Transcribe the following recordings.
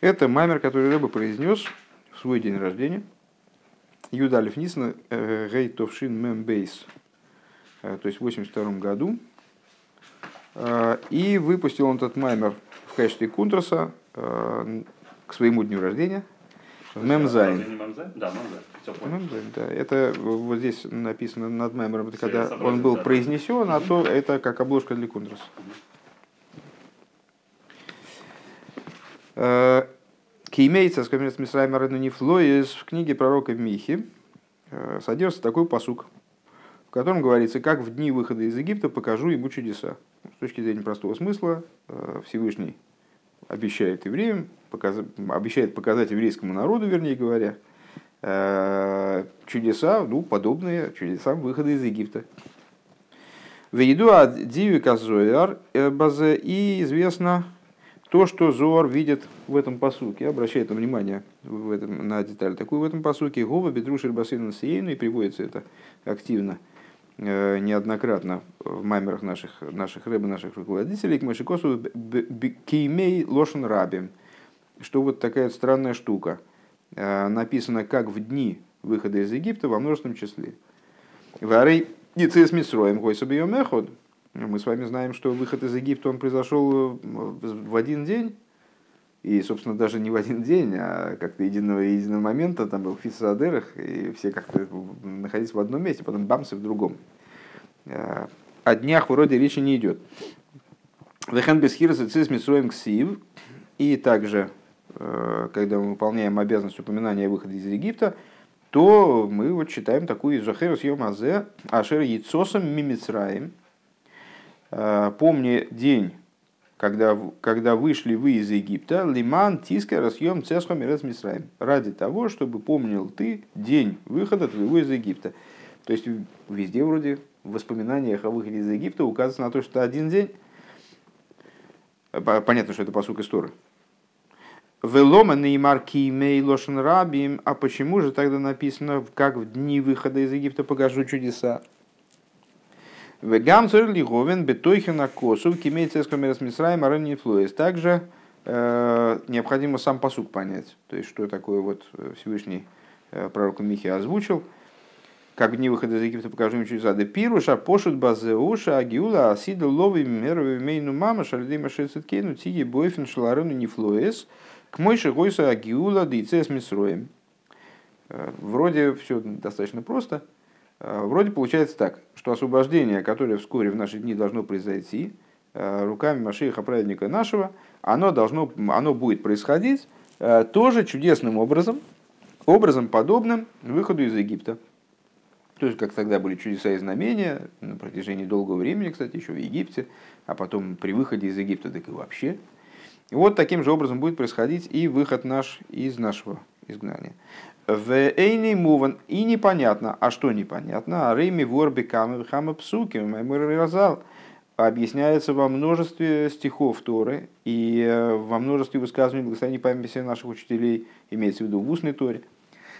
Это маймер, который Ребе произнес в свой день рождения. יוד אלף ניסן הי תוו שין מם בית. То есть в 82 году. И выпустил он этот маймер в качестве кунтраса к своему дню рождения – в מם זיין. Да, מם זיין. да. Это вот здесь написано над маймером, это когда он был произнесен, а то это как обложка для кунтраса. Кеймейца, скамерс Мисрайма Нефлоис в книге пророка Михи э, содержится такой посук, в котором говорится, как в дни выхода из Египта покажу ему чудеса. С точки зрения простого смысла, э, Всевышний обещает евреям, обещает показать еврейскому народу, вернее говоря, э, чудеса, ну, подобные чудесам выхода из Египта. В еду от Дивика Зояр э, Базе и известно то, что Зоар видит в этом посуке. Обращает внимание в этом, на деталь такую в этом посуке. Гова Бедрушер Басейн Сиейну и приводится это активно – Э, неоднократно в мамерах наших, наших рыб, наших руководителей, к Машикосу Кеймей Лошен Раби, что вот такая странная штука. Э, написано как в дни выхода из Египта во множественном числе. Варей Ницес Мисроем Хойсабиомеход. Мы с вами знаем, что выход из Египта он произошел в один день, и, собственно, даже не в один день, а как-то единого, единого момента, там был в и все как-то находились в одном месте, потом бамсы в другом. Э, о днях вроде речи не идет. Вехен бесхир цис мисроем ксив. И также, э, когда мы выполняем обязанность упоминания о выходе из Египта, то мы вот читаем такую Захер съем азе ашер яйцосом мимицраем. Э, помни день когда, когда вышли вы из Египта, лиман тиска расъем цесхом и Мисраим, ради того, чтобы помнил ты день выхода твоего из Египта. То есть везде вроде в воспоминаниях о выходе из Египта указано на то, что один день, понятно, что это посук истории. Велома неймар кимей лошен рабим, а почему же тогда написано, как в дни выхода из Египта покажу чудеса? Вегам церлиговен бетойхена косу кимейцес комерс мисраем арен флуэс. Также э, необходимо сам посук понять. То есть, что такое вот э, Всевышний э, пророк Михи озвучил. Как дни выхода из Египта покажу им чудеса. Де пируша пошут базеуша агиула асида лови мерови мейну мама шальдима шецеткейну тиги бойфен шларену нефлуэс к мойше гойса агиула дейцес мисроем. Вроде все достаточно просто. Э, вроде получается так, что освобождение, которое вскоре в наши дни должно произойти, э, руками Машииха праведника нашего, оно, должно, оно будет происходить э, тоже чудесным образом, образом подобным выходу из Египта. То есть, как тогда были чудеса и знамения на протяжении долгого времени, кстати, еще в Египте, а потом при выходе из Египта, так и вообще. И вот таким же образом будет происходить и выход наш из нашего изгнания. В Эйни Муван и непонятно, а что непонятно, а Рейми Ворби Хама Псуки, Разал, объясняется во множестве стихов Торы и э, во множестве высказываний благословений памяти наших учителей, имеется в виду в устной Торе.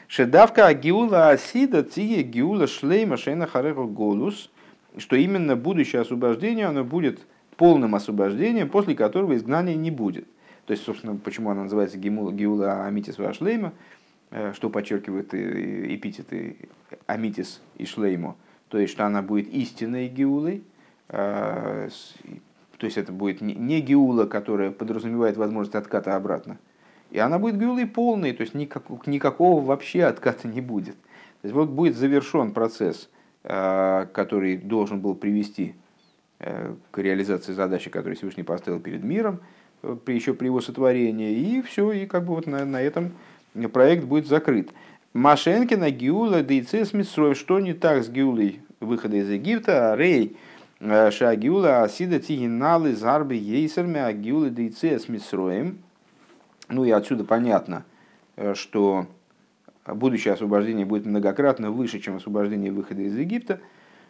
Шедавка Агиула Асида Тиги Гиула Шлейма Шейна Хареху Голус, что именно будущее освобождение, оно будет полным освобождением, после которого изгнания не будет. То есть, собственно, почему она называется Гиула Амитис Вашлейма, Э, что подчеркивают эпитеты Амитис и Шлеймо, то есть, что она будет истинной геулой, э, то есть это будет не геула, которая подразумевает возможность отката обратно, и она будет геулой полной, то есть никак, никакого вообще отката не будет. То есть вот будет завершен процесс, э, который должен был привести к реализации задачи, которую Всевышний поставил перед миром, еще при его сотворении, и все, и как бы вот на, на этом проект будет закрыт. Машенкина Гиула Дейцес Митсроев. Что не так с Гиулой выхода из Египта? Рей э, Шагиула Асида Тигиналы Зарби Ейсерми Агиула Дейцес Митсроем. Ну и отсюда понятно, э, что будущее освобождение будет многократно выше, чем освобождение выхода из Египта.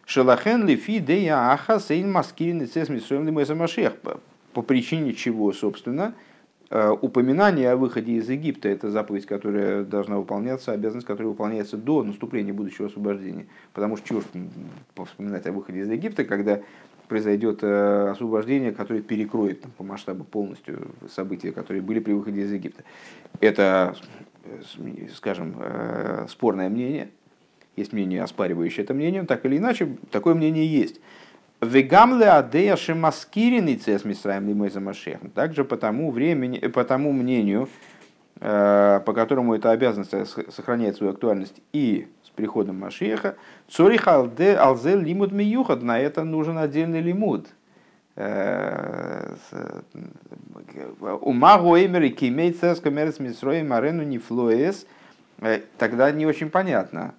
Шелахен лифи дея аха сейн маскирин цес митсроем По причине чего, собственно, упоминание о выходе из Египта – это заповедь, которая должна выполняться, обязанность, которая выполняется до наступления будущего освобождения. Потому что чего вспоминать о выходе из Египта, когда произойдет э, освобождение, которое перекроет там, по масштабу полностью события, которые были при выходе из Египта. Это, э, скажем, спорное мнение. Есть мнение, оспаривающее это мнение. Так или иначе, такое мнение есть. Вегамле адея шемаскирин цес мисраем лимой замашехом. Также по тому, времени, по тому мнению, э, по которому эта обязанность сохраняет свою актуальность и с приходом Машеха, цорих алзе лимуд миюхад, на это нужен отдельный лимуд. Э, Ума гоэмер и кимей цес комерц мисроем арену нефлоэс, э, тогда не очень понятно.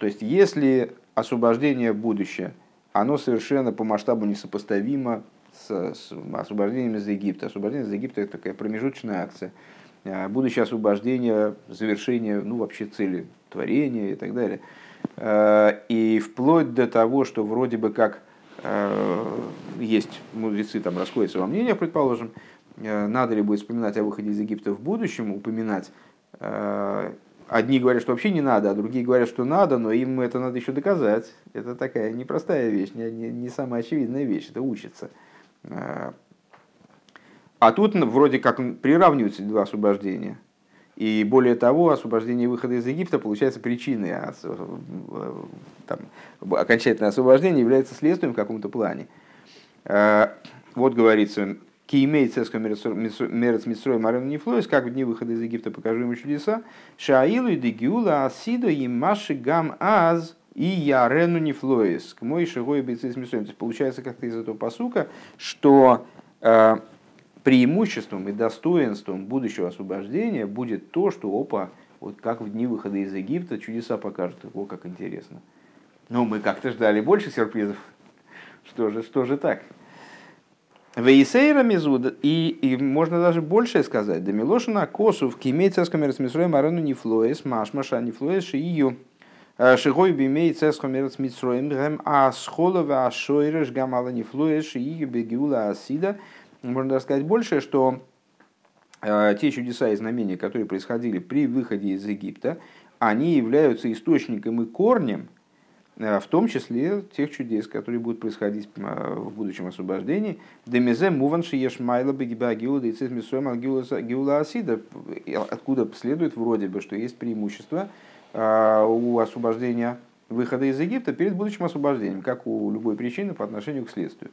То есть, если освобождение будущее – оно совершенно по масштабу несопоставимо с, с освобождением из Египта. Освобождение из Египта – это такая промежуточная акция. А, будущее освобождение, завершение, ну, вообще цели творения и так далее. А, и вплоть до того, что вроде бы как а, есть мудрецы там расходятся во мнениях, предположим, надо ли будет вспоминать о выходе из Египта в будущем, упоминать Одни говорят, что вообще не надо, а другие говорят, что надо, но им это надо еще доказать. Это такая непростая вещь, не, не, не самая очевидная вещь, это учится. А, а тут вроде как приравниваются два освобождения. И более того, освобождение выхода из Египта получается причиной, а там, окончательное освобождение является следствием в каком-то плане. А, вот говорится, Киимей цеско мерец митсрой марен нефлоис, как в дни выхода из Египта покажу ему чудеса. Шаилу и дегиула асидо и маши гам аз и ярену нефлоис. К мой шигой бейцы с То есть получается как-то из этого посука, что э, преимуществом и достоинством будущего освобождения будет то, что опа, вот как в дни выхода из Египта чудеса покажут. О, как интересно. Ну, мы как-то ждали больше сюрпризов. Что же, что же так? Вейсейра мизуд, и, и можно даже больше сказать, да милошина косу в кимей цеском мисроем арену не флоес, машмаша не флоес, шию. Шигой бимей цеском мисроем, гэм а схолова а шойреш гамала не флоес, шию бегиула асида. Можно даже сказать больше, что э, те чудеса и знамения, которые происходили при выходе из Египта, они являются источником и корнем Э, в том числе тех чудес, которые будут происходить э, в будущем освобождении. Демизе муванши ешмайла бегиба гиуда и цизмисуэм гиула асида. Откуда следует вроде бы, что есть преимущество э, у освобождения выхода из Египта перед будущим освобождением, как у любой причины по отношению к следствию.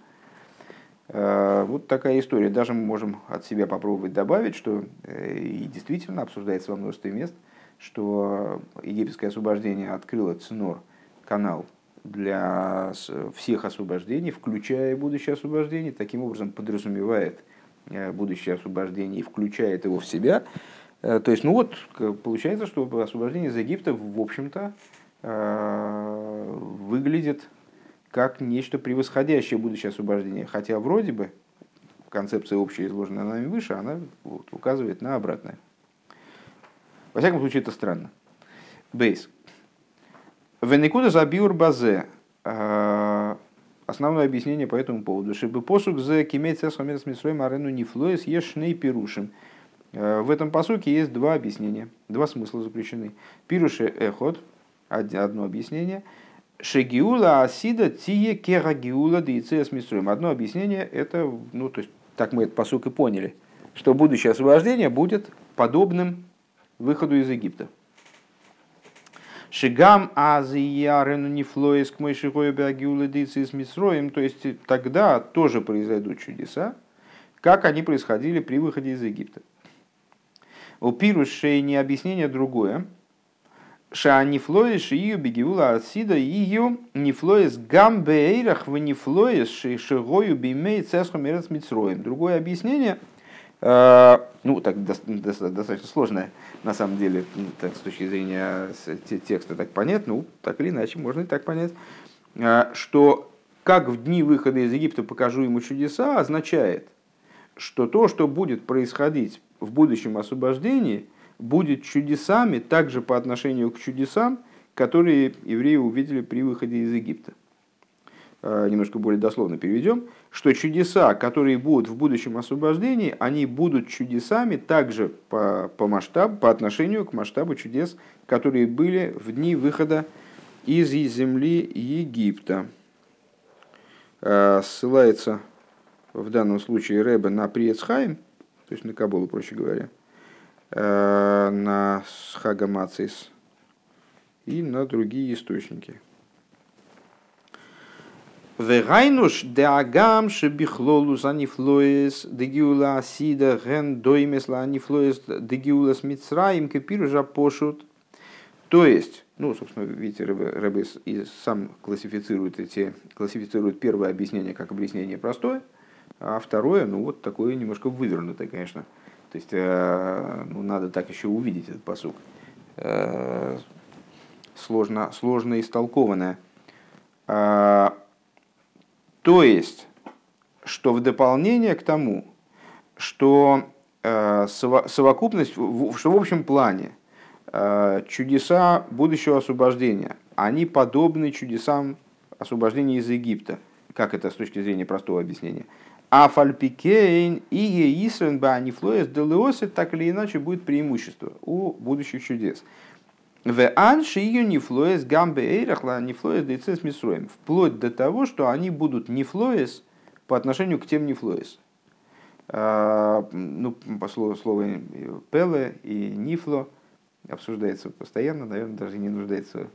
Вот такая история. Даже мы можем от себя попробовать добавить, что и действительно обсуждается во множестве мест, что египетское освобождение открыло ценор – канал для всех освобождений, включая будущее освобождение, таким образом подразумевает э, будущее освобождение и включает его в себя. Э, то есть, ну вот, получается, что освобождение из Египта, в общем-то, э, выглядит как нечто превосходящее будущее освобождение. Хотя вроде бы концепция общая, изложенная нами выше, она вот, указывает на обратное. Во всяком случае, это странно. Бейс. Веникуда забиур базе. А, основное объяснение по этому поводу. Чтобы посук за кимейца сомер мисроем арену нефлоис ешней пирушим. А, в этом посуке есть два объяснения, два смысла заключены. Пируше эхот, одно объяснение. Шегиула асида тие керагиула дейцея с мисроем. Одно объяснение, это, ну, то есть, так мы этот посук и поняли, что будущее освобождение будет подобным выходу из Египта. Шигам азиярену не флоис к мойшихою биагиуледицы с Мисроем, то есть тогда тоже произойдут чудеса, как они происходили при выходе из Египта. У пирушей не объяснение другое. Ша не флоис шию бегиула отсида ее не флоис гам бейрах в не флоис шигою бимей цесху мерец Мисроем. Другое объяснение – ну, так достаточно сложная, на самом деле, так, с точки зрения текста так понять, ну, так или иначе, можно и так понять, э, что как в дни выхода из Египта покажу ему чудеса, означает, что то, что будет происходить в будущем освобождении, будет чудесами также по отношению к чудесам, которые евреи увидели при выходе из Египта. Немножко более дословно переведем, что чудеса, которые будут в будущем освобождении, они будут чудесами также по, по масштабу, по отношению к масштабу чудес, которые были в дни выхода из земли Египта. Ссылается в данном случае Рэбе на Приецхайм, то есть на Кабулу, проще говоря, на Схагамацис и на другие источники. Вегайнуш деагам шебихлолус анифлоес дегиула асида ген доймесла анифлоес дегиулас мицраим кепиружа пошут. То есть, ну, собственно, видите, Рэбе и сам классифицирует эти, классифицирует первое объяснение как объяснение простое, а второе, ну, вот такое немножко вывернутое, конечно. То есть, э, ну, надо так еще увидеть этот посук. Э, сложно, сложно истолкованное. То есть, что в дополнение к тому, что э, совокупность, что в общем плане э, чудеса будущего освобождения, они подобны чудесам освобождения из Египта. Как это с точки зрения простого объяснения? А фальпикейн и Исрен Банифлоес Делеосе так или иначе будет преимущество у будущих чудес. В анши ее нефлоес гамбе эйрахла нефлоес дейцес мисроем. Вплоть до того, что они будут нефлоес по отношению к тем нефлоес. А, ну, по слову, слову пеле и нифло обсуждается постоянно, наверное, даже не нуждается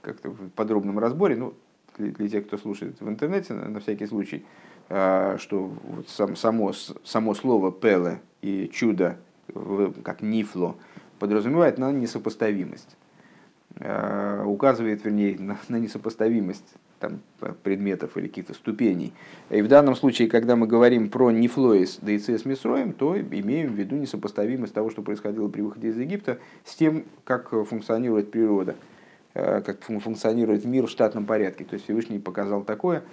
как-то в подробном разборе. Ну, для, тех, кто слушает в интернете, на, на всякий случай, а, что вот сам, само, само слово пеле и чудо, как нифло, подразумевает на несопоставимость. Э, указывает, вернее, на, несопоставимость там, предметов или каких-то ступеней. И в данном случае, когда мы говорим про нефлоис да и цес мисроем, то имеем в виду несопоставимость того, что происходило при выходе из Египта, с тем, как функционирует природа, э, как функционирует мир в штатном порядке. То есть Всевышний показал такое,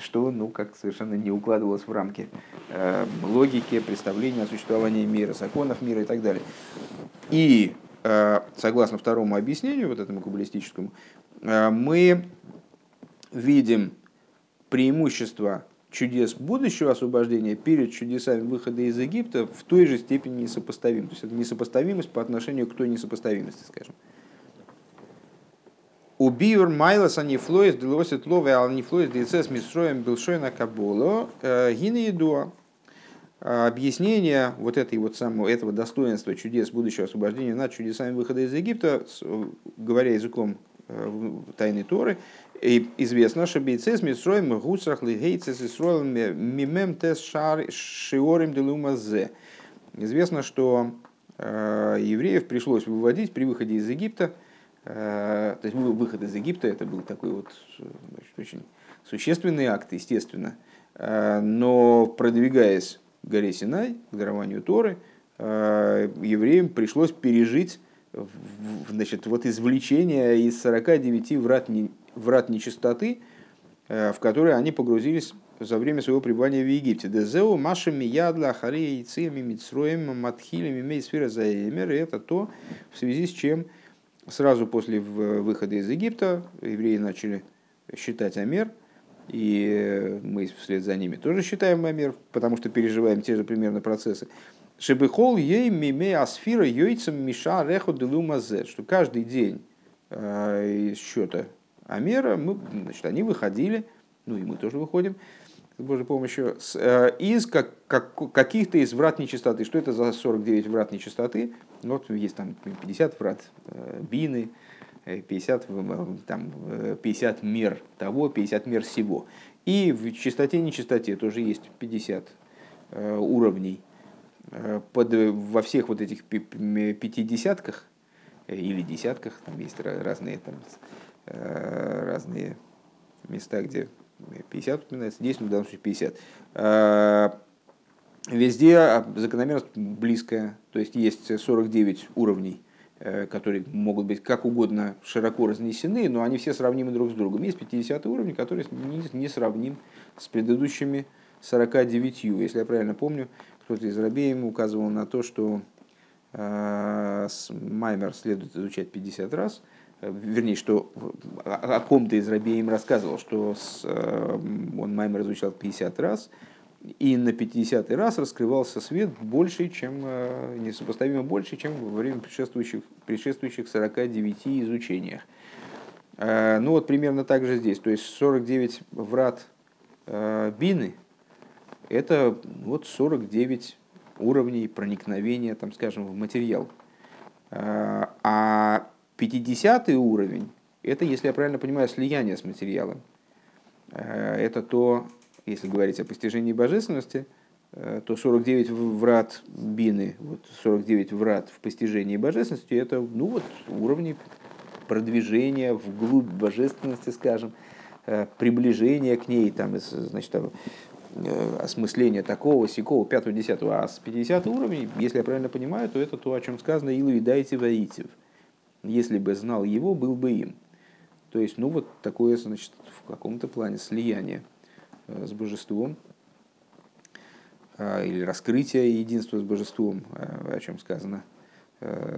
что ну, как совершенно не укладывалось в рамки э, логики, представления о существовании мира, законов мира и так далее. И э, согласно второму объяснению, вот этому каббалистическому, э, мы видим преимущество чудес будущего освобождения перед чудесами выхода из Египта в той же степени несопоставим. То есть это несопоставимость по отношению к той несопоставимости, скажем. Убиур майлас анифлоис делосит лове ал нифлоис децес мисроем билшойна каболо э, гина едуа. Объяснение вот этой вот самого, этого достоинства чудес будущего освобождения над чудесами выхода из Египта, говоря языком э, тайной Торы, и известно, что бейцес мисроем гуцрах лигейцес исроем мимем тес шиорим делумазе. Известно, что э, евреев пришлось выводить при выходе из Египта – Э, то есть выход из Египта это был такой вот значит, очень существенный акт, естественно. Э, но продвигаясь к горе Синай, к дарованию Торы, э, евреям пришлось пережить значит, вот извлечение из 49 врат, врат нечистоты, в которые они погрузились за время своего пребывания в Египте. Дезеу машами ядла харей циями митсроем матхилями мейсфера заэмер. Это то, в связи с чем сразу после выхода из Египта евреи начали считать Амер, и мы вслед за ними тоже считаем Амер, потому что переживаем те же примерно процессы. Шебехол ей миме асфира йойцем миша реху делумазе, что каждый день э, из счета Амера мы, значит, они выходили, ну и мы тоже выходим, с Божьей помощью, э, из как, как, каких-то из врат нечистоты. Что это за 49 врат нечистоты? Вот есть там 50 врат э, бины, 50, э, там, 50 мер того, 50 мер всего. И в чистоте и нечистоте тоже есть 50 уровней. Под, во всех вот этих пятидесятках или десятках, там есть разные, там, разные места, где 50 упоминается, здесь, ну, в данном случае 50. А, везде а, закономерность близкая, то есть есть 49 уровней, э, которые могут быть как угодно широко разнесены, но они все сравнимы друг с другом. Есть 50 уровень, который не сравним с предыдущими 49. Если я правильно помню, кто-то из Рабеем указывал на то, что э, Маймер следует изучать 50 раз, вернее, что о ком-то из рабей им рассказывал, что с, он Маймер изучал 50 раз, и на 50 раз раскрывался свет больше, чем, несопоставимо больше, чем во время предшествующих, предшествующих 49 изучениях. Ну вот примерно так же здесь. То есть 49 врат бины – это вот 49 уровней проникновения, там, скажем, в материал. А 50 уровень – это, если я правильно понимаю, слияние с материалом. Это то, если говорить о постижении божественности, то 49 врат бины, вот 49 врат в постижении божественности, это ну вот, уровни продвижения вглубь божественности, скажем, приближения к ней, там, значит, Э, осмысления такого, сякого, пятого, десятого, а с 50 уровней, если я правильно понимаю, то это то, о чем сказано «Илу и дайте воитив». Если бы знал его, был бы им. То есть, ну вот такое, значит, в каком-то плане слияние э, с божеством, а, или раскрытие единства с божеством, э, о чем сказано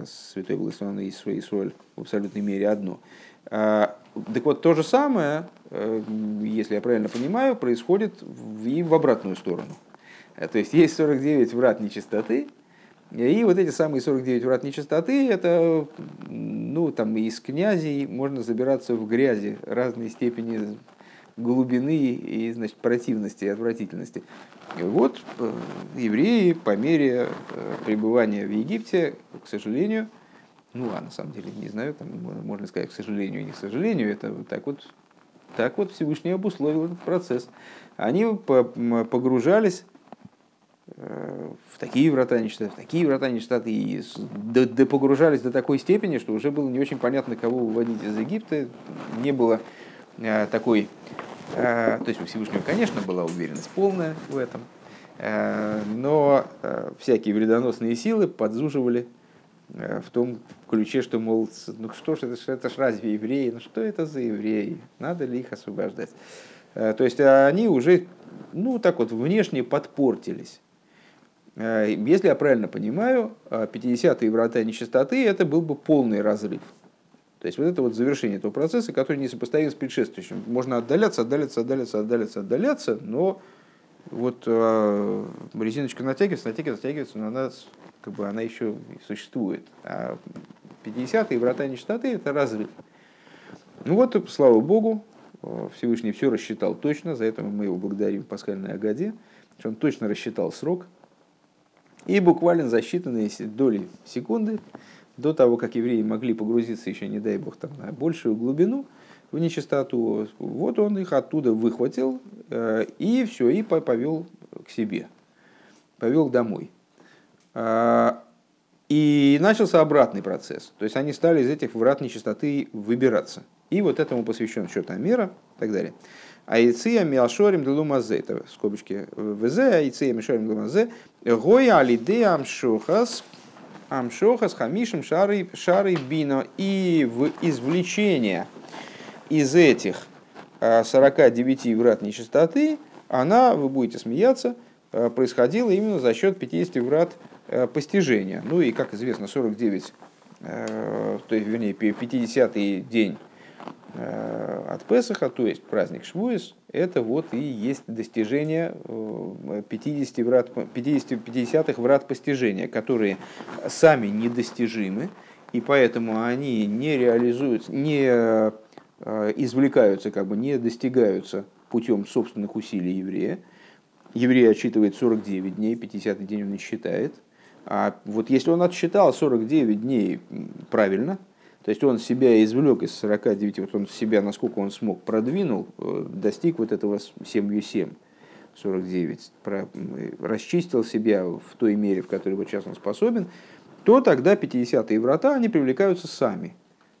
Святой Благословенный Исраиль в абсолютной мере одно. А, так вот, то же самое, э, если я правильно понимаю, происходит и в обратную сторону. Э, то есть есть 49 врат нечистоты, и вот эти самые 49 врат нечистоты, это, ну, там из князей можно забираться в грязи разной степени глубины и, значит, противности, отвратительности. И вот э, евреи по мере пребывания в Египте, к сожалению, ну, а на самом деле, не знаю, там, можно сказать, к сожалению и не к сожалению, это так вот, так вот Всевышний обусловил этот процесс. Они погружались э, в такие врата нечистоты, в такие врата нечистоты, и до, погружались до такой степени, что уже было не очень понятно, кого выводить из Египта, не было э, такой, э, то есть у Всевышнего, конечно, была уверенность полная в этом, но всякие вредоносные силы подзуживали Э, в том ключе, что, мол, ну что ж, это, это ж разве евреи, ну что это за евреи, надо ли их освобождать? Э, то есть они уже, ну так вот, внешне подпортились. Э, если я правильно понимаю, 50-е врата нечистоты это был бы полный разрыв. То есть вот это вот завершение этого процесса, который не сопоставим с предшествующим. Можно отдаляться, отдаляться, отдаляться, отдаляться, отдаляться, но вот резиночка натягивается, натягивается, натягивается, но она как бы она еще существует. А 50-е врата нечистоты – это разрыв. Ну вот, слава Богу, Всевышний все рассчитал точно, за это мы его благодарим в пасхальной Агаде, что он точно рассчитал срок. И буквально за считанные доли секунды, до того, как евреи могли погрузиться еще, не дай бог, там, на большую глубину, в нечистоту, вот он их оттуда выхватил э, и все, и повел к себе, повел домой. А, и начался обратный процесс. То есть они стали из этих врат нечистоты выбираться. И вот этому посвящен счет Амера и так далее. Айция миашорим делумазе, это скобочки ВЗ, айция миашорим делумазе, гоя алиде амшохас, амшохас хамишем шары, шары бино. И в извлечение из этих 49 а, врат нечистоты, она, вы будете смеяться, а, происходила именно за счет 50 врат Э, постижения. Ну и, как известно, 49, э, то есть, вернее, 50-й день э, от Песаха, то есть праздник Швуис, это вот и есть достижение 50, врат, 50, 50 врат постижения, которые сами недостижимы, и поэтому они не реализуются, не извлекаются, как бы не достигаются путем собственных усилий еврея. Еврей отчитывает 49 дней, 50 день он не считает – а вот если он отсчитал 49 дней правильно, то есть он себя извлек из 49, вот он себя, насколько он смог, продвинул, э, достиг вот этого 7 7 49, про, расчистил себя в той мере, в которой вот сейчас он способен, то тогда 50-е врата, они привлекаются сами.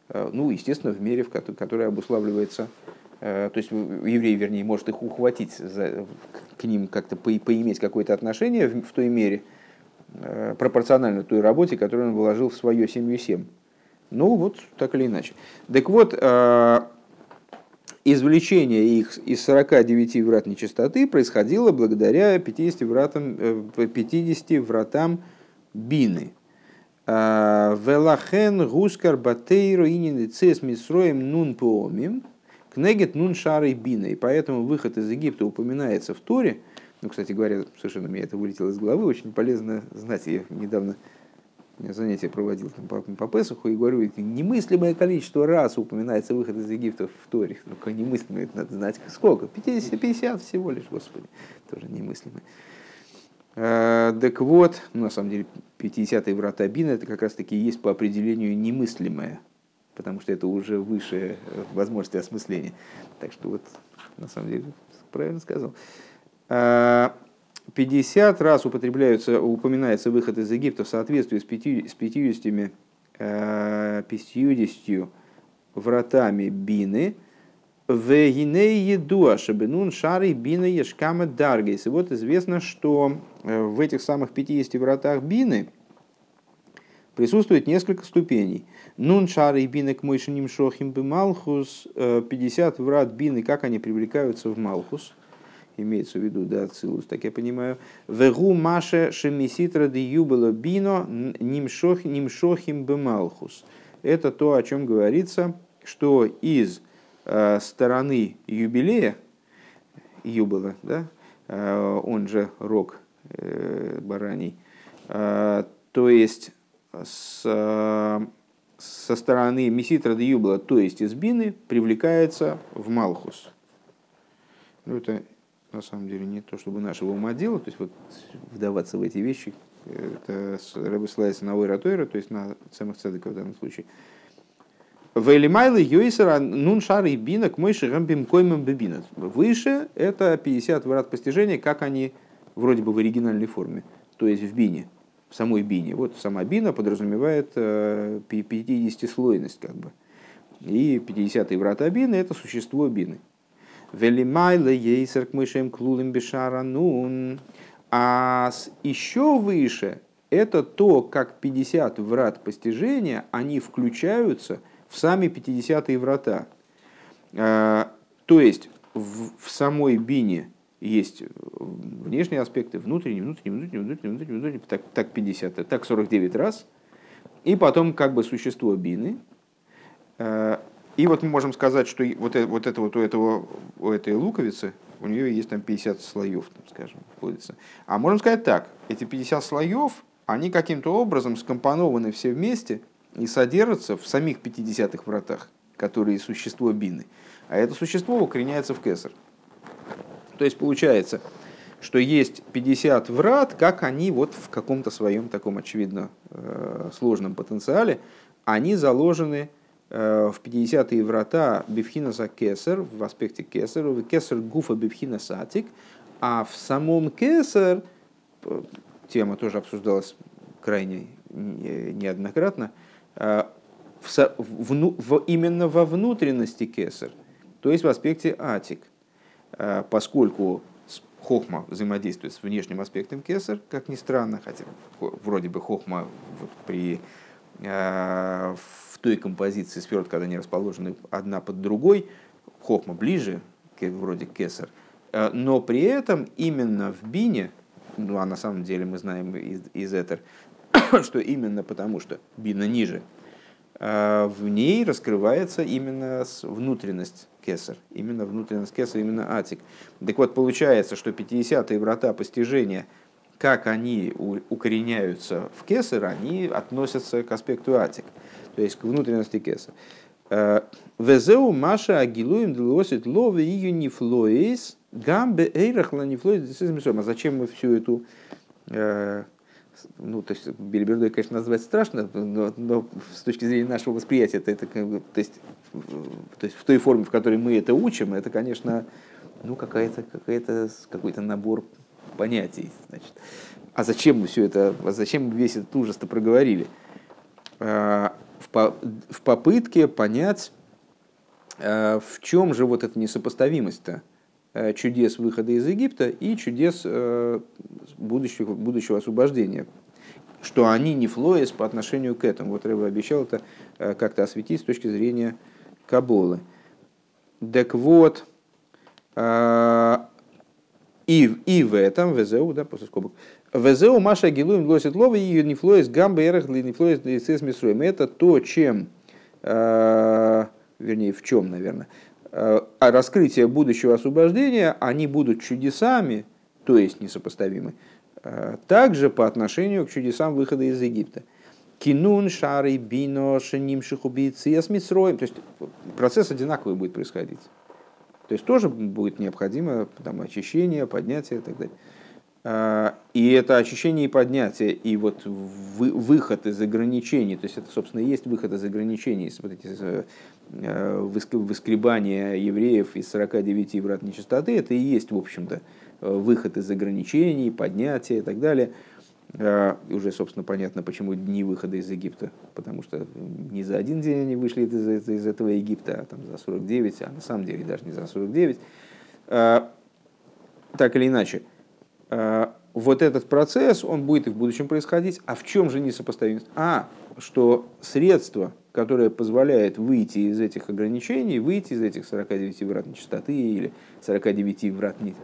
Э, ну, естественно, в мере, в которой обуславливается, э, то есть еврей, вернее, может их ухватить, за, к ним как-то по, поиметь какое-то отношение в, в той мере, Э, пропорционально той работе, которую он вложил в свое семью семь. Ну вот, так или иначе. Так вот, э, извлечение их из 49 врат нечистоты происходило благодаря 50 вратам, 50 э, вратам бины. Велахен гускар батейро инин цес мисроем нун поомим, кнегет нун шарой. И поэтому выход из Египта упоминается в Торе. Ну, кстати говоря, совершенно мне это вылетело из головы, очень полезно знать. Я недавно занятие проводил там, по, по Песуху и говорю, немыслимое количество раз упоминается выход из Египта в Торе. Ну, немыслимое, это надо знать сколько. 50, 50 всего лишь, Господи, тоже немыслимое. А, так вот, ну, на самом деле, 50-е врата Бина это как раз таки есть по определению немыслимое, потому что это уже выше э, возможности осмысления. Так что вот, на самом деле, правильно сказал. 50 а, раз употребляются, упоминается выход из Египта в соответствии с 50, с 50, 50 вратами Бины, в едуа шабенун шары бина ешкама даргейс. И вот известно, что э, в этих самых 50 вратах бины присутствует несколько ступеней. Нун шары бины к мойшиним шохим бы малхус. 50 э, врат бины, как они привлекаются в малхус. Имеется в виду, да, цилус, так я понимаю. Вегу маше шемиситра де юбела бино нимшохим бы малхус. Это то, о чем говорится, что из Э, стороны юбилея, юбила, да, э, он же рог э, бараний, то есть с, со стороны Меситра де Юбла, то есть из Бины, привлекается в Малхус. Ну, это на самом деле не то, чтобы нашего ума дело, то есть вот вдаваться в эти вещи, это Рэбе ссылается на Ойра то есть на самых цедека в данном случае. Велимайлы Йойсера нун шар и бина к мойши рамбим коймам бебина. Выше это 50 врат постижения, как они вроде бы в оригинальной форме, то есть в бине, в самой бине. Вот сама бина подразумевает 50-слойность как бы. И 50-й врата бины это существо бины. Велимайлы Йойсер к мойшем клулим бешара нун. А еще выше это то, как 50 врат постижения, они включаются – в сами 50-е врата. А, то есть в, в самой бине есть внешние аспекты, внутренние, внутренние, внутренние, внутренние, внутренние, внутренние так, так 50, так 49 раз. И потом как бы существо бины. И вот мы можем сказать, что вот, это, вот это вот у, этого, у этой луковицы, у нее есть там 50 слоев, там, скажем, входится. А можем сказать так, эти 50 слоев, они каким-то образом скомпонованы все вместе – и содержится в самих 50-х вратах, которые существо бины. А это существо укореняется в кесар. То есть получается, что есть 50 врат, как они вот в каком-то своем таком очевидно э, сложном потенциале, они заложены э, в 50-е врата Бифхина за кесар, в аспекте кесар, в кесар гуфа Бифхина сатик, а в самом кесар, э, тема тоже обсуждалась крайне неоднократно, Э, в, в, в, именно во внутренности кесар, то есть в аспекте атик, э, поскольку хохма взаимодействует с внешним аспектом кесар, как ни странно, хотя вроде бы хохма вот при, э, той композиции сферот, когда они расположены одна под другой, хохма ближе, вроде кесар, но при этом именно в бине, ну а на самом деле мы знаем из, из Этер, что именно потому, что бина ниже, а, в ней раскрывается именно внутренность кесар, именно внутренность кесар, именно атик. Так вот, получается, что 50-е врата постижения, как они укореняются в кесар, они относятся к аспекту атик, то есть к внутренности кесар. А, Везеу Маша Агилуем Делосит Лове Ее Нифлоис Гамбе Эйрах Ланифлоис А зачем мы всю эту э, ну, то есть Бельбердой, конечно, назвать страшно, но, но с точки зрения нашего восприятия, это, это то, есть, то есть в той форме, в которой мы это учим, это, конечно, ну, какая-то, какая-то, какой-то набор понятий. Значит. А зачем мы все это, а зачем весь этот ужас-то проговорили? А, в, по, в попытке понять, а, в чем же вот эта несопоставимость-то Э, чудес выхода из Египта и чудес э, будущего, будущего освобождения, что они не флоес по отношению к этому. Вот Рэба обещал это э, как-то осветить с точки зрения Каболы. Так вот, и, и в этом, ВЗУ, да, после скобок, Везеу Маша Гилуем гласит лова и нефлоис гамба эрах нефлоис лицес мисруем. Это то, чем, э, вернее, в чем, наверное, э, раскрытие будущего освобождения, они будут чудесами, то есть несопоставимы, э, также по отношению к чудесам выхода из Египта. Кинун, шары, бино, шеним, шихубицы, ясмитсроем. То есть процесс одинаковый будет происходить. То есть тоже будет необходимо там, очищение, поднятие и так далее. А, и это очищение и поднятие, и вот выход из ограничений, то есть это, собственно, и есть выход из ограничений, вот эти э, выскребания евреев из 49 врат нечистоты, это и есть, в общем-то, выход из ограничений, поднятие и так далее. И уже, собственно, понятно, почему дни выхода из Египта, потому что не за один день они вышли из, из этого Египта, а там за 49, а на самом деле даже не за 49. А, так или иначе, вот этот процесс, он будет и в будущем происходить. А в чем же несопоставимость? А, что средство, которое позволяет выйти из этих ограничений, выйти из этих 49 врат нечистоты или 49 врат, не,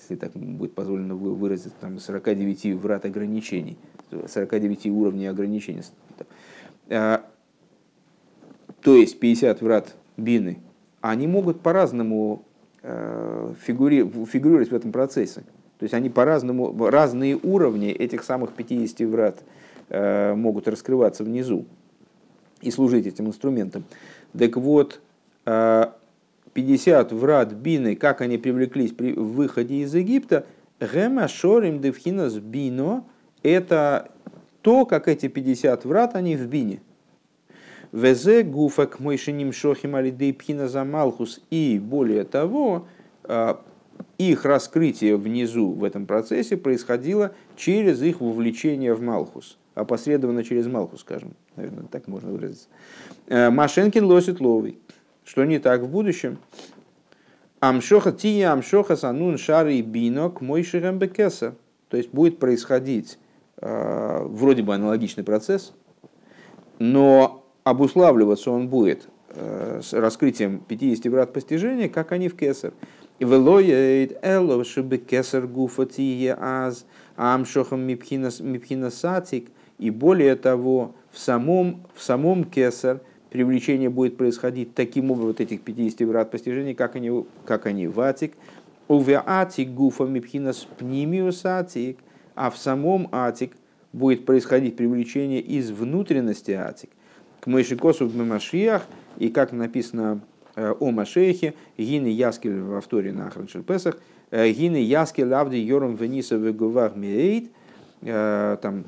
если так будет позволено выразить, там 49 врат ограничений, 49 уровней ограничений. А, то есть 50 врат бины, они могут по-разному фигурировать в этом процессе. То есть они по-разному, разные уровни этих самых 50 врат э, могут раскрываться внизу и служить этим инструментом. Так вот, 50 э, врат бины, как они привлеклись при выходе из Египта, Гема шорим девхинас бино – это то, как эти 50 врат, они в бине. Везе гуфак мойшиним шохим алидей пхина замалхус. И более того, э, их раскрытие внизу в этом процессе происходило через их вовлечение в Малхус, опосредованно через Малхус, скажем, наверное, так можно выразиться. Э, Машенкин лосит ловый. Что не так в будущем? Амшоха тия амшоха санун шары бинок мой бекеса. То есть будет происходить э, вроде бы аналогичный процесс, но обуславливаться он будет э, с раскрытием 50 врат постижения, как они в кесар. Велоед эло шибы кесар гуфатие аз амшохам мипхина сатик. И более того, в самом, в самом кесар привлечение будет происходить таким образом, вот этих 50 врат постижений, как они, как они в атик. Уве атик гуфа мипхинас пнимиус атик. А в самом атик будет происходить привлечение из внутренности атик. К Мойшикосу в Мамашиях, и как написано о Машехе, гины яскель во вторе на Песах, э, гины яскель лавди йором вениса вегувах миэйт, э, там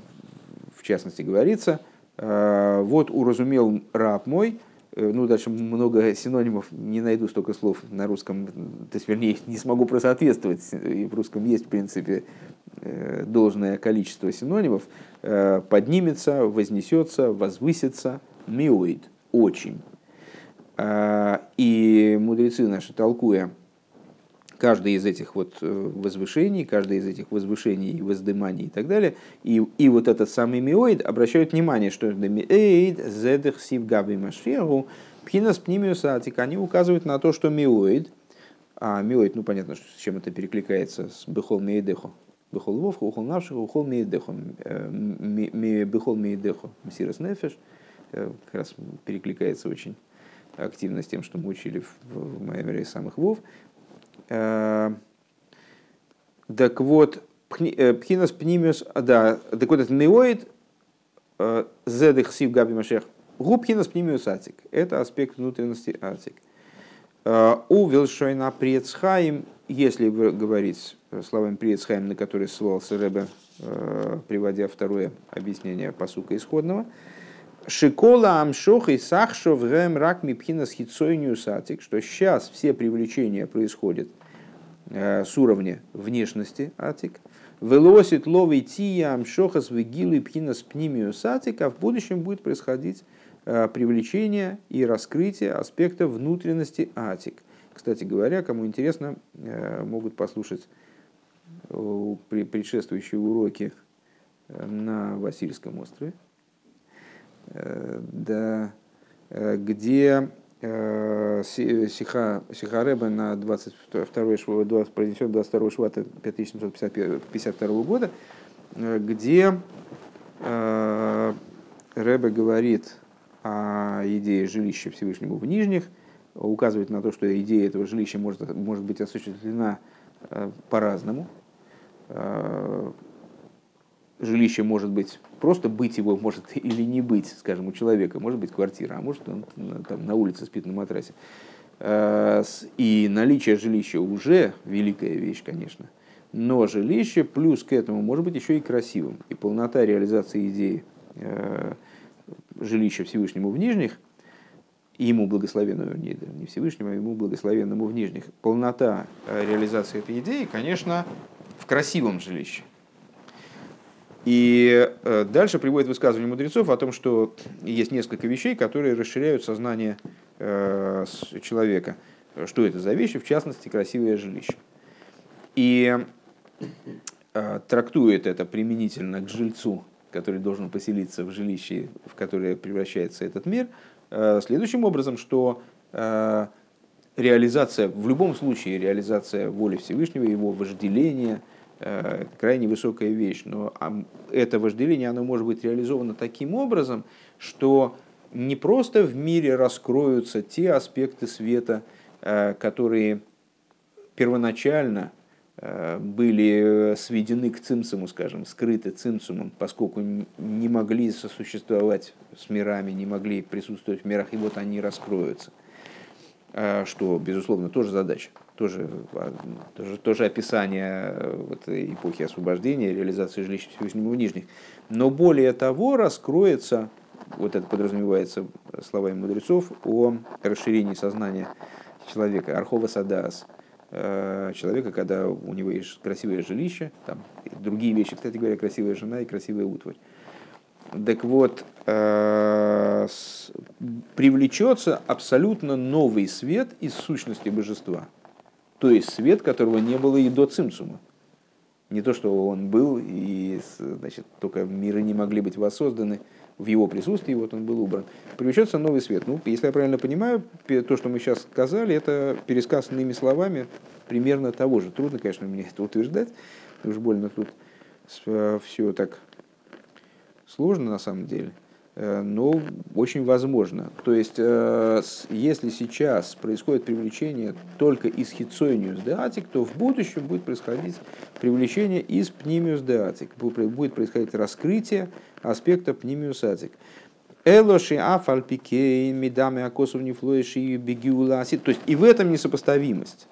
в частности говорится, вот уразумел раб мой, ну, дальше много синонимов, не найду столько слов на русском, то есть, вернее, не смогу просоответствовать, и в русском есть, в принципе, должное количество синонимов, поднимется, вознесется, возвысится, миоид, очень. А, и мудрецы наши, толкуя каждое из этих вот э, возвышений, каждое из этих возвышений, воздыманий и так далее, и, и вот этот самый миоид обращают внимание, что миоид, зедех сив габи машферу, пхинас пнимиусатик, они указывают на то, что миоид, а миоид, ну понятно, что с чем это перекликается, с бехол миедехо, бехол вовха, ухол навших, ухол миедехо, э, бехол миедехо, мсирас нефеш, э, как раз перекликается очень активно с тем, что мы учили в, в Маймере самых Вов. Э, так вот, э, Пхинас Пнимиус, да, так вот, это неоид, э, зедых сив габи машех, губхинас Пнимиус атик. Это аспект внутренности атик. У Вилшойна Приецхайм, если говорить словами Приецхайм, на который ссылался Рэбе, приводя второе объяснение посука исходного, Шикола амшох и сахшов гэм рак мипхина с сатик, что сейчас все привлечения происходят э, с уровня внешности атик. Велосит ловый тия амшоха с вегилой пхина с пнимию сатик, а в будущем будет происходить э, привлечение и раскрытие аспекта внутренности атик. Кстати говоря, кому интересно, э, могут послушать предшествующие уроки на Васильском острове да, э, где э, Сиха, Сихареба на 22 шва, 20, произнесет 22 швата 5752 года, где Рэбе говорит о идее жилища Всевышнего в Нижних, указывает на то, что идея этого жилища может, может быть осуществлена по-разному. Жилище может быть просто быть его может или не быть, скажем, у человека. Может быть квартира, а может он там, на улице спит на матрасе. И наличие жилища уже великая вещь, конечно. Но жилище плюс к этому может быть еще и красивым. И полнота реализации идеи э, жилища Всевышнему в Нижних, ему благословенному, не, не Всевышнему, а ему благословенному в Нижних, полнота э, реализации этой идеи, конечно, в красивом жилище. И э, дальше приводит высказывание мудрецов о том, что есть несколько вещей, которые расширяют сознание человека. Что это за вещи? В частности, красивое жилище. И э, трактует это применительно к жильцу, который должен поселиться в жилище, в которое превращается этот мир, э, следующим образом, что э, реализация, в любом случае реализация воли Всевышнего, его вожделения, крайне высокая вещь, но это вожделение, оно может быть реализовано таким образом, что не просто в мире раскроются те аспекты света, которые первоначально Э, были сведены к цимсуму, скажем, скрыты цимсумом, поскольку не могли сосуществовать с мирами, не могли присутствовать в мирах, и вот они раскроются. Э, что, безусловно, тоже задача, тоже, а, тоже, тоже описание э, вот эпохи освобождения, реализации жилища Всевышнего в Нижних. Но более того, раскроется, вот это подразумевается словами мудрецов, о расширении сознания человека, Архова Садаас – Э, человека, когда у него есть красивое жилище, там, другие вещи, кстати говоря, красивая жена и красивая утварь. Так вот, э, привлечется абсолютно новый свет из сущности божества. То есть свет, которого не было и до цимсума. Не то, что он был, и значит, только миры не могли быть воссозданы, в его присутствии, вот он был убран. Привлечется новый свет. Ну, если я правильно понимаю, то, что мы сейчас сказали, это пересказ иными словами примерно того же. Трудно, конечно, мне это утверждать, уж больно тут э, все так сложно на самом деле, э, но очень возможно. То есть, э, если сейчас происходит привлечение только из хитсойниус деатик, то в будущем будет происходить привлечение из пнимиус деатик. Будет происходить раскрытие аспекта пнимиус атик. Элоши афальпикей медами акосов нефлоиши бегиуласи. То есть и в этом несопоставимость.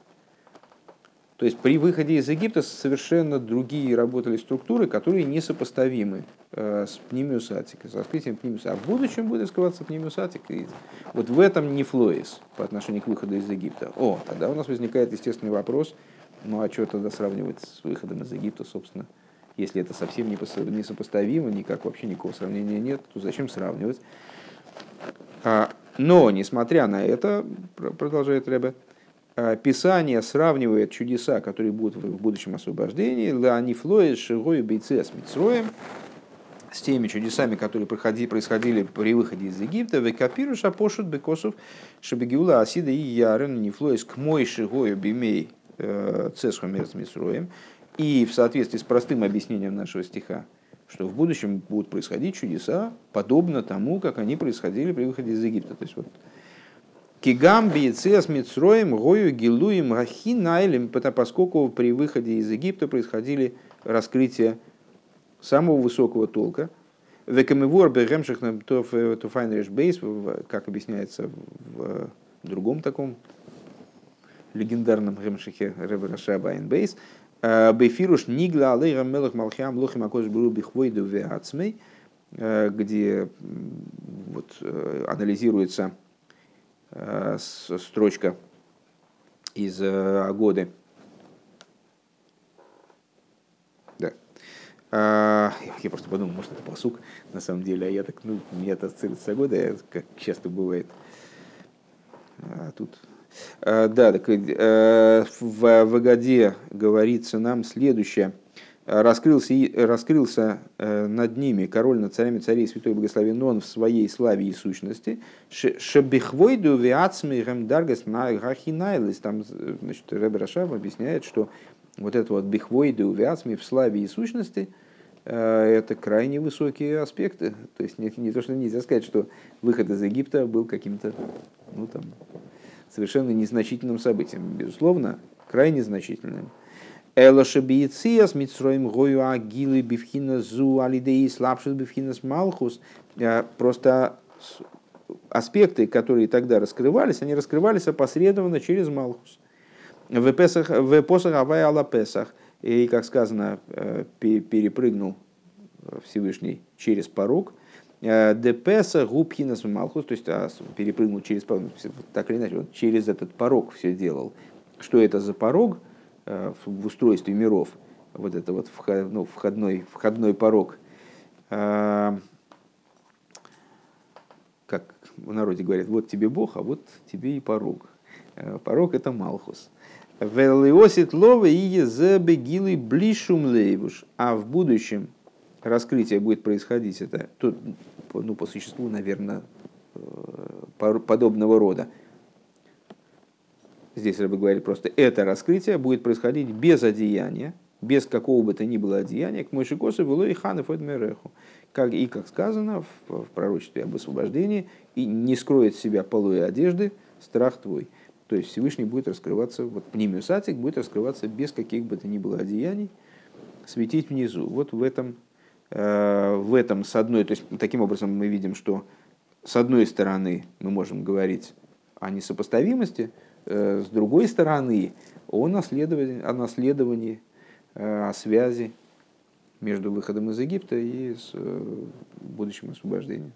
То есть при выходе из Египта совершенно другие работали структуры, которые несопоставимы э, с пнимиусатикой, с раскрытием пнимиуса. А в будущем будет раскрываться пнимиусатик. И вот в этом не флоис по отношению к выходу из Египта. О, тогда у нас возникает естественный вопрос, ну а что тогда сравнивать с выходом из Египта, собственно, если это совсем несопоставимо, никак вообще никакого сравнения нет, то зачем сравнивать? А, но, несмотря на это, продолжает Ребе, Писание сравнивает чудеса, которые будут в будущем освобождении, ланифлоид шигою бейце с Мицроем, с теми чудесами, которые происходили при выходе из Египта, векапиру шапошут бекосов шабегиула асида и ярен нифлоис к мой шигою бимей э, цесхомер с Мицроем, и в соответствии с простым объяснением нашего стиха, что в будущем будут происходить чудеса, подобно тому, как они происходили при выходе из Египта. То есть вот Кигам биецес мицроем гою гилуем рахинайлем, поскольку при выходе из Египта происходили раскрытия самого высокого толка. Векамивор бегемших туфайнриш бейс, как объясняется в другом таком легендарном гемшихе Ребе Рашаба Бейс, Бефируш Нигла Алейра Мелах Малхиам Лохим Акош Бру Бихвойду Веацмей, где вот, анализируется строчка из Агоды. Да. Я просто подумал, может, это посук на самом деле, а я так, ну, мне это ассоциируется Агодой, как часто бывает. А тут Э, да, так э, в Вагаде говорится нам следующее. Раскрылся, раскрылся э, над ними король над царями царей святой благословен он в своей славе и сущности. Шебихвойду виацми ремдаргас гахинайлис. Там, значит, Ребе Рашав объясняет, что вот это вот бихвойду виацми в славе и сущности, это крайне высокие аспекты. То есть не, не то, что нельзя сказать, что выход из Египта был каким-то ну, там, совершенно незначительным событием. Безусловно, крайне значительным. Элошебиециас митсроим гою агилы бифхина зу алидеи слабшит бифхинас малхус. Просто аспекты, которые тогда раскрывались, они раскрывались опосредованно через малхус. В Песах, в Посах Авай Алла Песах. И, как сказано, э, перепрыгнул Всевышний через порог. Э, Депеса губхинас малхус, то есть а, перепрыгнул через порог, так или иначе, вот через этот порог все делал. Что это за порог? Э, в устройстве миров, вот это вот ну, входной, входной порог, э, как в народе говорят, вот тебе Бог, а вот тебе и порог. Э, порог это Малхус. Велиосит лова и забегилы блишум лейбуш. А в будущем раскрытие будет происходить, это тут, ну, по существу, наверное, подобного рода. Здесь Рыба говорит просто, это раскрытие будет происходить без одеяния, без какого бы то ни было одеяния, к Мойшикосу было и хану фэдмереху. Как, и как сказано в, в пророчестве об освобождении, и не скроет себя полой одежды страх твой. То есть Всевышний будет раскрываться, вот пнемиусатик будет раскрываться без каких бы то ни было одеяний, светить внизу. Вот в этом, э, в этом с одной, то есть таким образом мы видим, что с одной стороны мы можем говорить о несопоставимости, с другой стороны, о наследовании, о, наследовании, э, о связи между выходом из Египта и с э, будущим освобождением.